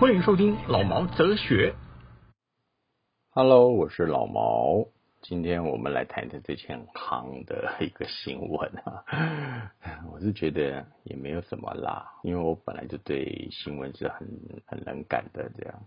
欢迎收听老毛哲学。Hello，我是老毛。今天我们来谈谈最近很夯的一个新闻啊，我是觉得也没有什么啦，因为我本来就对新闻是很很冷感的这样。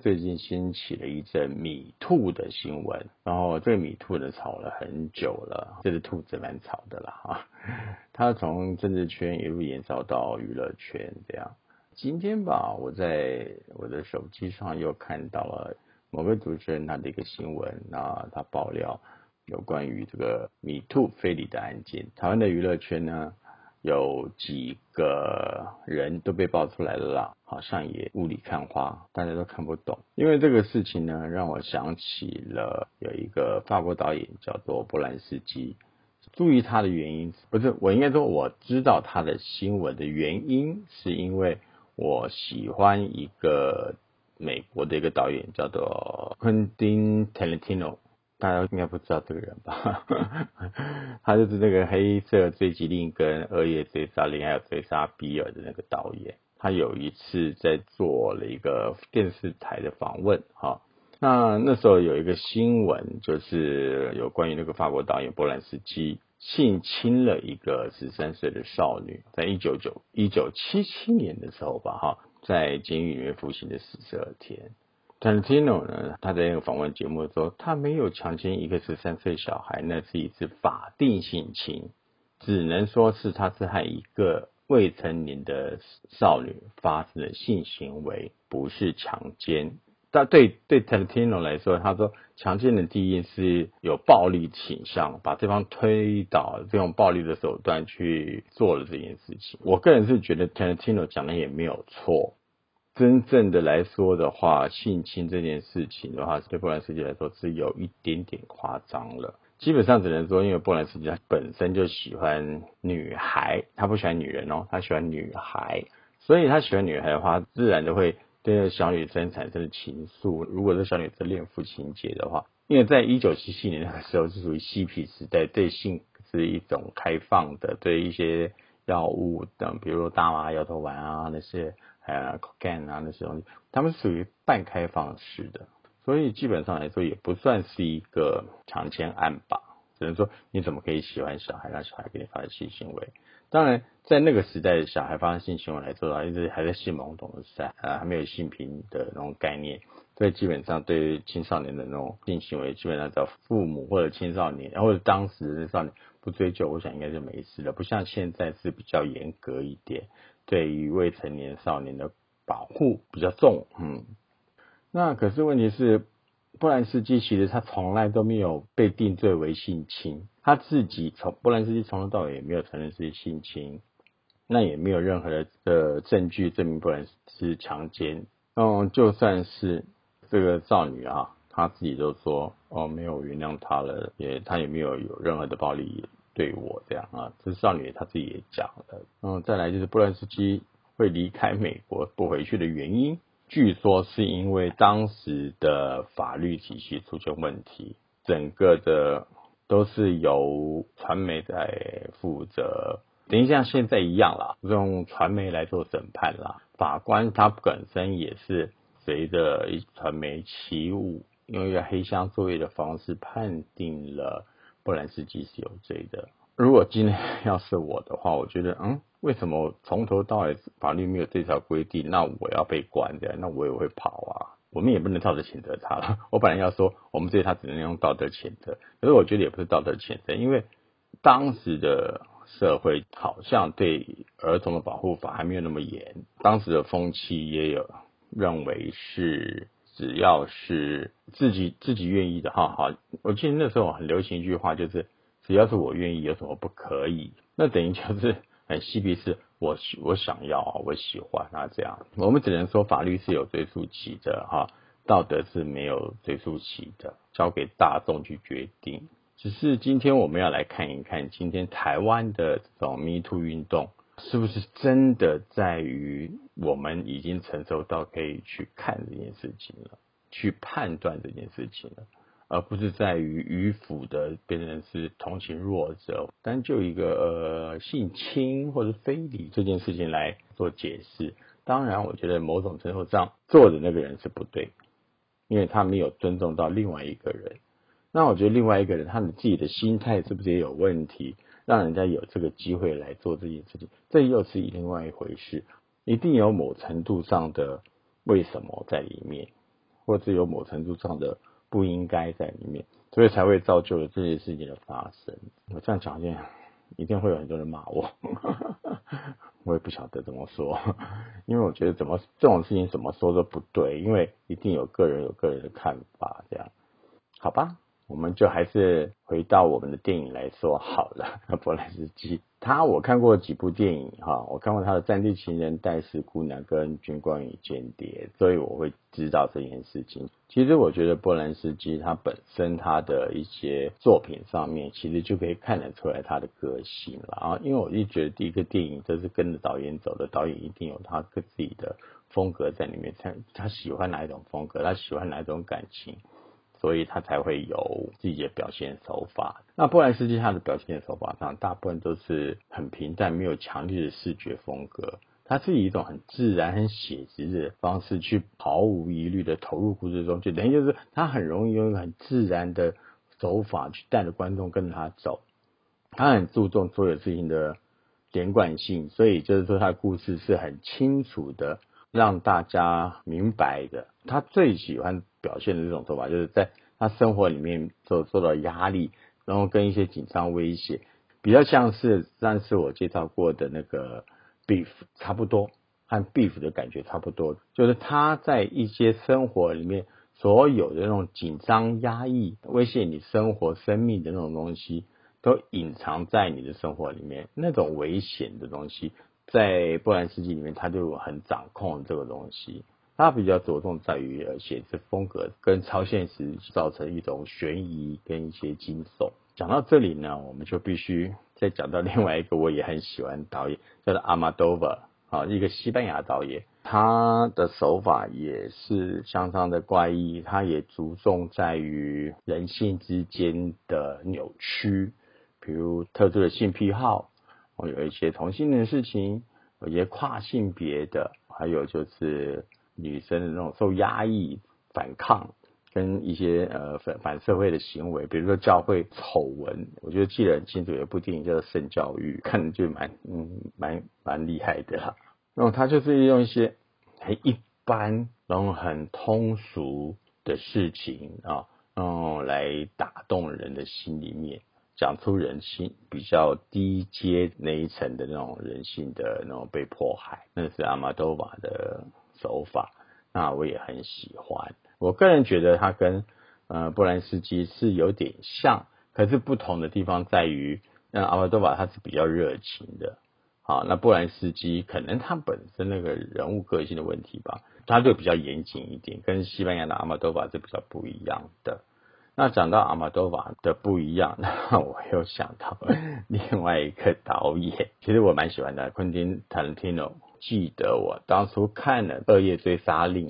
最近兴起了一阵米兔的新闻，然后这个米兔呢炒了很久了，这只兔子蛮吵的啦哈，它从政治圈一路延烧到娱乐圈这样。今天吧，我在我的手机上又看到了某个主持人他的一个新闻，那他爆料有关于这个米兔非礼的案件。台湾的娱乐圈呢，有几个人都被爆出来了啦，好像也雾里看花，大家都看不懂。因为这个事情呢，让我想起了有一个法国导演叫做波兰斯基。注意他的原因不是我应该说我知道他的新闻的原因，是因为我喜欢一个美国的一个导演叫做昆汀·塔伦蒂诺，大家应该不知道这个人吧？他就是那个《黑色追击令》跟《恶夜追杀令》还有《追杀比尔》的那个导演。他有一次在做了一个电视台的访问，哈。那那时候有一个新闻，就是有关于那个法国导演波兰斯基性侵了一个十三岁的少女，在一九九一九七七年的时候吧，哈，在监狱里面服刑的四十二天。Tarantino 呢，他在那个访问节目说，他没有强奸一个十三岁小孩，那是一次法定性侵，只能说是他是和一个未成年的少女发生了性行为，不是强奸。但对对 Tarantino 来说，他说强奸的第一是有暴力倾向，把对方推倒，这种暴力的手段去做了这件事情。我个人是觉得 Tarantino 讲的也没有错。真正的来说的话，性侵这件事情的话，对波兰斯基来说是有一点点夸张了。基本上只能说，因为波兰斯基他本身就喜欢女孩，他不喜欢女人哦，他喜欢女孩，所以他喜欢女孩的话，自然就会。对小女生产生的情愫，如果是小女生恋父情节的话，因为在一九七七年那个时候是属于嬉皮时代，对性是一种开放的，对一些药物等，比如说大麻、摇头丸啊那些，呃，cocaine 啊那些东西，他们属于半开放式的，所以基本上来说也不算是一个强奸案吧，只能说你怎么可以喜欢小孩，让小孩给你发生性行为。当然，在那个时代，小孩发生性行为来做到，一直还在性懵懂的时代，啊，还没有性平的那种概念，所以基本上对于青少年的那种性行为，基本上叫父母或者青少年或者当时的少年不追究，我想应该就没事了。不像现在是比较严格一点，对于未成年少年的保护比较重，嗯。那可是问题是，波兰斯基其实他从来都没有被定罪为性侵。他自己从波兰斯基从头到尾也没有承认是性侵，那也没有任何的呃证据证明波兰是强奸。嗯，就算是这个少女啊，她自己都说哦，没有原谅他了，也她也没有有任何的暴力对我这样啊。这少女她自己也讲了。嗯，再来就是波兰斯基会离开美国不回去的原因，据说是因为当时的法律体系出现问题，整个的。都是由传媒在负责，等于像现在一样啦，用传媒来做审判啦。法官他本身也是随着一传媒起舞，用一个黑箱作业的方式判定了波兰斯基是有罪的。如果今天要是我的话，我觉得，嗯，为什么从头到尾法律没有这条规定？那我要被关的，那我也会跑啊。我们也不能道德谴责他了。我本来要说，我们对他只能用道德谴责，可是我觉得也不是道德谴责，因为当时的社会好像对儿童的保护法还没有那么严，当时的风气也有认为是只要是自己自己愿意的，哈哈。我记得那时候很流行一句话，就是只要是我愿意，有什么不可以？那等于就是很嬉皮士。我我想要啊，我喜欢啊，这样我们只能说法律是有追溯期的哈。道德是没有追溯期的，交给大众去决定。只是今天我们要来看一看，今天台湾的这种 Me Too 运动，是不是真的在于我们已经承受到可以去看这件事情了，去判断这件事情了，而不是在于迂腐的变成是同情弱者，单就一个呃性侵或者非礼这件事情来做解释。当然，我觉得某种程度上做的那个人是不对，因为他没有尊重到另外一个人。那我觉得另外一个人他的自己的心态是不是也有问题，让人家有这个机会来做这件事情，这又是另外一回事。一定有某程度上的为什么在里面，或者有某程度上的不应该在里面，所以才会造就了这些事情的发生。我这样讲，一一定会有很多人骂我，我也不晓得怎么说，因为我觉得怎么这种事情怎么说都不对，因为一定有个人有个人的看法，这样好吧？我们就还是回到我们的电影来说好了。波兰斯基，他我看过几部电影哈，我看过他的《战地情人》《代士姑娘》跟《军官与间谍》，所以我会知道这件事情。其实我觉得波兰斯基他本身他的一些作品上面，其实就可以看得出来他的个性了啊。因为我一觉得第一个电影都是跟着导演走的，导演一定有他自己的风格在里面，他他喜欢哪一种风格，他喜欢哪一种感情。所以他才会有自己的表现手法。那波兰斯基他的表现手法上，大部分都是很平淡，没有强烈的视觉风格。他是以一种很自然、很写实的方式去毫无疑虑的投入故事中，就等于就是他很容易用一个很自然的手法去带着观众跟他走。他很注重所有事情的连贯性，所以就是说他的故事是很清楚的。让大家明白的，他最喜欢表现的这种做法，就是在他生活里面受受到压力，然后跟一些紧张威胁，比较像是上次我介绍过的那个 Beef 差不多，和 Beef 的感觉差不多，就是他在一些生活里面所有的那种紧张、压抑、威胁你生活、生命的那种东西，都隐藏在你的生活里面，那种危险的东西。在波兰斯基里面，他就很掌控这个东西。他比较着重在于写字风格跟超现实，造成一种悬疑跟一些惊悚。讲到这里呢，我们就必须再讲到另外一个我也很喜欢导演，叫做阿马多瓦，啊，一个西班牙导演。他的手法也是相当的怪异，他也着重在于人性之间的扭曲，比如特殊的性癖好。我有一些同性恋的事情，有一些跨性别的，还有就是女生的那种受压抑、反抗，跟一些呃反反社会的行为，比如说教会丑闻，我觉得记得很清楚，有一部电影叫做《性教育》，看着就蛮嗯蛮蛮厉害的啦。然后他就是用一些很一般，然后很通俗的事情啊，嗯，来打动人的心里面。讲出人性比较低阶那一层的那种人性的那种被迫害，那是阿玛多瓦的手法，那我也很喜欢。我个人觉得他跟呃波兰斯基是有点像，可是不同的地方在于，那阿玛多瓦他是比较热情的，好，那波兰斯基可能他本身那个人物个性的问题吧，他就比较严谨一点，跟西班牙的阿玛多瓦是比较不一样的。那讲到阿玛多瓦的不一样，那我又想到另外一个导演，其实我蛮喜欢的，昆汀·塔伦蒂诺。记得我当初看了《恶夜追杀令》，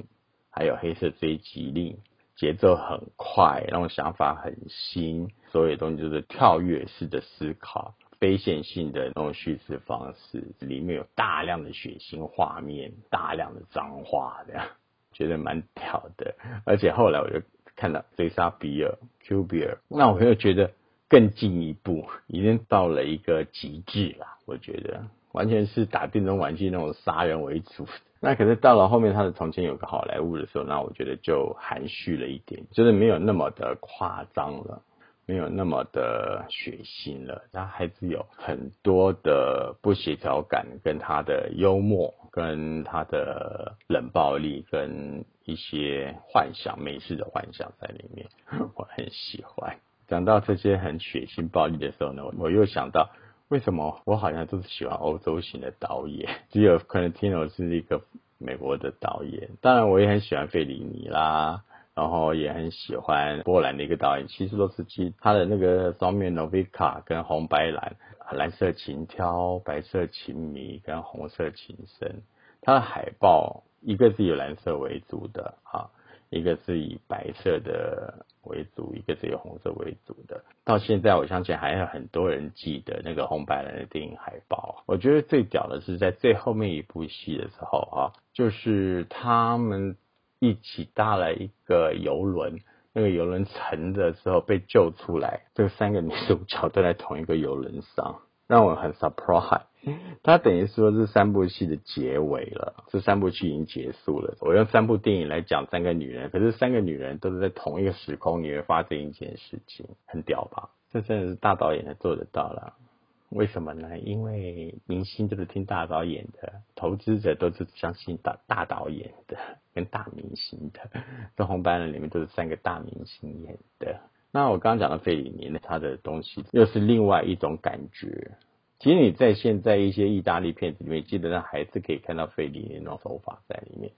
还有《黑色追击令》，节奏很快，那种想法很新，所有东西就是跳跃式的思考，非线性的那种叙事方式，里面有大量的血腥画面，大量的脏话，这样觉得蛮屌的。而且后来我就。看到追杀比尔 Q 比尔，那我又觉得更进一步，已经到了一个极致了。我觉得完全是打电动玩具那种杀人为主。那可是到了后面，他的从前有个好莱坞的时候，那我觉得就含蓄了一点，就是没有那么的夸张了，没有那么的血腥了。他还是有很多的不协调感，跟他的幽默，跟他的冷暴力，跟。一些幻想，美式的幻想在里面，我很喜欢。讲到这些很血腥暴力的时候呢，我又想到，为什么我好像都是喜欢欧洲型的导演，只有 Quentin 是一个美国的导演。当然，我也很喜欢费里尼啦，然后也很喜欢波兰的一个导演其实都是基他的那个《双面诺维卡》跟《红白蓝》《蓝色情挑》《白色情迷》跟《红色情深》，它的海报一个是以蓝色为主的啊，一个是以白色的。为主，一个是以红色为主的。到现在，我相信还有很多人记得那个红白蓝的电影海报。我觉得最屌的是在最后面一部戏的时候啊，就是他们一起搭了一个游轮，那个游轮沉的时候被救出来，这三个女主角都在同一个游轮上。让我很 surprise，它等于说是三部戏的结尾了，这三部戏已经结束了。我用三部电影来讲三个女人，可是三个女人都是在同一个时空里面发生一件事情，很屌吧？这真的是大导演才做得到了。为什么呢？因为明星都是听大导演的，投资者都是相信大大导演的 跟大明星的。这红白人里面都是三个大明星演的。那我刚刚讲的费里尼，他的东西又是另外一种感觉。其实你在现在一些意大利片子里面，基本上还是可以看到费里尼那种手法在里面。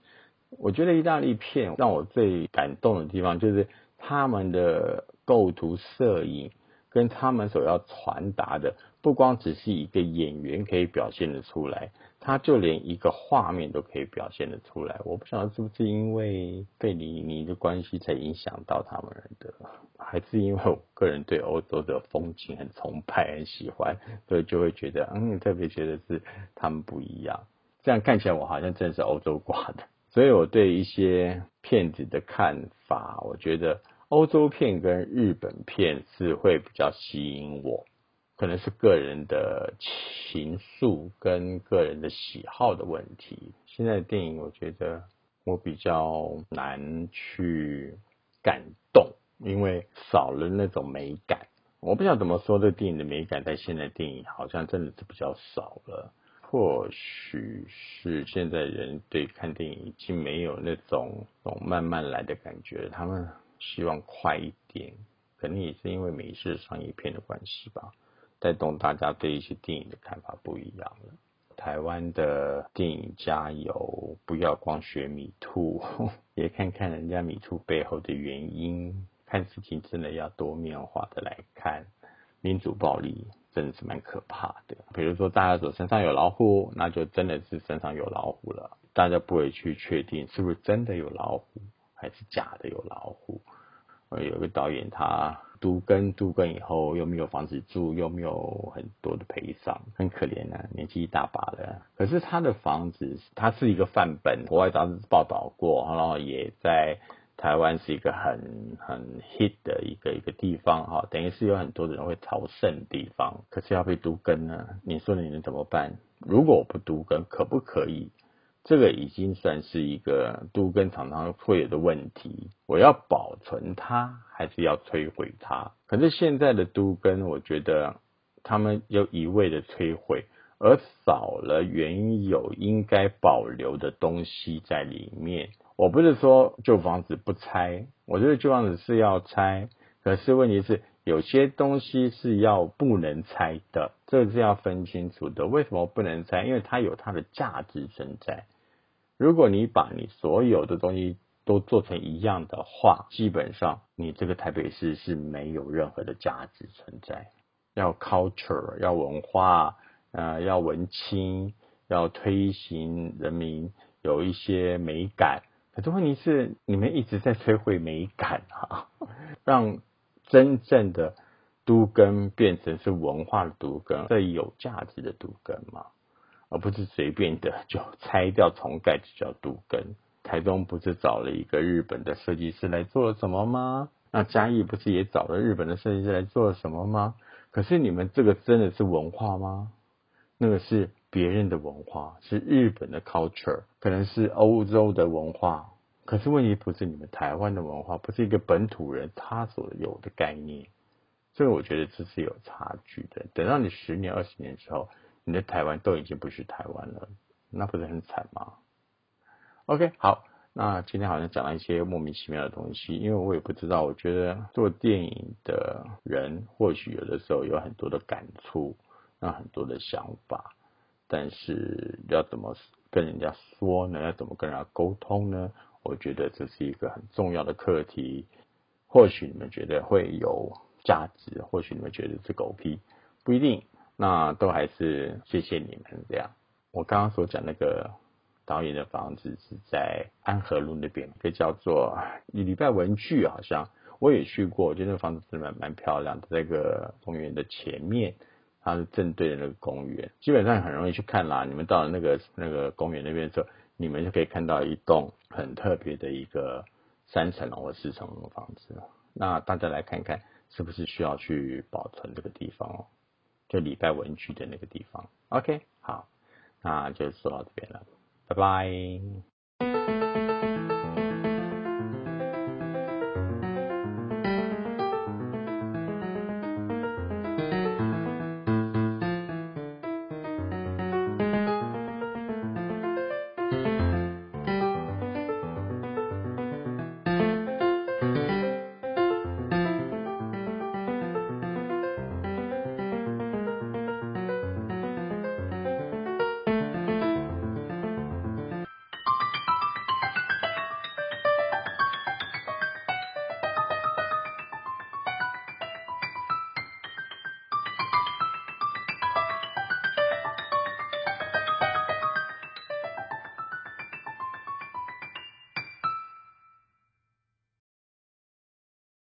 我觉得意大利片让我最感动的地方，就是他们的构图、摄影跟他们所要传达的，不光只是一个演员可以表现的出来。他就连一个画面都可以表现得出来，我不晓得是不是因为贝里尼的关系才影响到他们的，还是因为我个人对欧洲的风情很崇拜、很喜欢，所以就会觉得，嗯，特别觉得是他们不一样。这样看起来，我好像真的是欧洲挂的。所以我对一些片子的看法，我觉得欧洲片跟日本片是会比较吸引我。可能是个人的情愫跟个人的喜好的问题。现在的电影，我觉得我比较难去感动，因为少了那种美感。我不晓得怎么说，这电影的美感在现在电影好像真的是比较少了。或许是现在人对看电影已经没有那种种慢慢来的感觉，他们希望快一点。可能也是因为美式商业片的关系吧。带动大家对一些电影的看法不一样了。台湾的电影加油，不要光学米兔，也看看人家米兔背后的原因。看事情真的要多面化的来看。民主暴力真的是蛮可怕的。比如说，大家说身上有老虎，那就真的是身上有老虎了。大家不会去确定是不是真的有老虎，还是假的有老虎。我有个导演他。独根独根以后又没有房子住，又没有很多的赔偿，很可怜啊，年纪一大把了。可是他的房子，他是一个范本，国外杂志报道过，然后也在台湾是一个很很 hit 的一个一个地方哈，等于是有很多的人会朝圣地方。可是要被独根呢，你说你能怎么办？如果我不独根，可不可以？这个已经算是一个都根常常会有的问题。我要保存它，还是要摧毁它？可是现在的都根，我觉得他们又一味的摧毁，而少了原有应该保留的东西在里面。我不是说旧房子不拆，我觉得旧房子是要拆，可是问题是有些东西是要不能拆的，这个是要分清楚的。为什么不能拆？因为它有它的价值存在。如果你把你所有的东西都做成一样的话，基本上你这个台北市是没有任何的价值存在。要 culture，要文化，呃，要文青，要推行人民有一些美感。可是问题是，你们一直在摧毁美感啊，让真正的都根变成是文化的都根，这有价值的都根吗？而不是随便的就拆掉重盖就叫杜根。台东不是找了一个日本的设计师来做了什么吗？那嘉义不是也找了日本的设计师来做了什么吗？可是你们这个真的是文化吗？那个是别人的文化，是日本的 culture，可能是欧洲的文化。可是问题不是你们台湾的文化，不是一个本土人他所有的概念。这个我觉得这是有差距的。等到你十年、二十年之后。你的台湾都已经不是台湾了，那不是很惨吗？OK，好，那今天好像讲了一些莫名其妙的东西，因为我也不知道，我觉得做电影的人或许有的时候有很多的感触，那很多的想法，但是要怎么跟人家说呢？要怎么跟人家沟通呢？我觉得这是一个很重要的课题。或许你们觉得会有价值，或许你们觉得是狗屁，不一定。那都还是谢谢你们这样。我刚刚所讲那个导演的房子是在安和路那边，可以叫做礼拜文具，好像我也去过，我觉得那个房子是蛮蛮漂亮的，在个公园的前面。它是正对着那个公园，基本上很容易去看啦。你们到了那个那个公园那边的时候，你们就可以看到一栋很特别的一个三层楼或四层楼的房子。那大家来看看，是不是需要去保存这个地方哦？就礼拜文具的那个地方。OK，好，那就说到这边了，拜拜。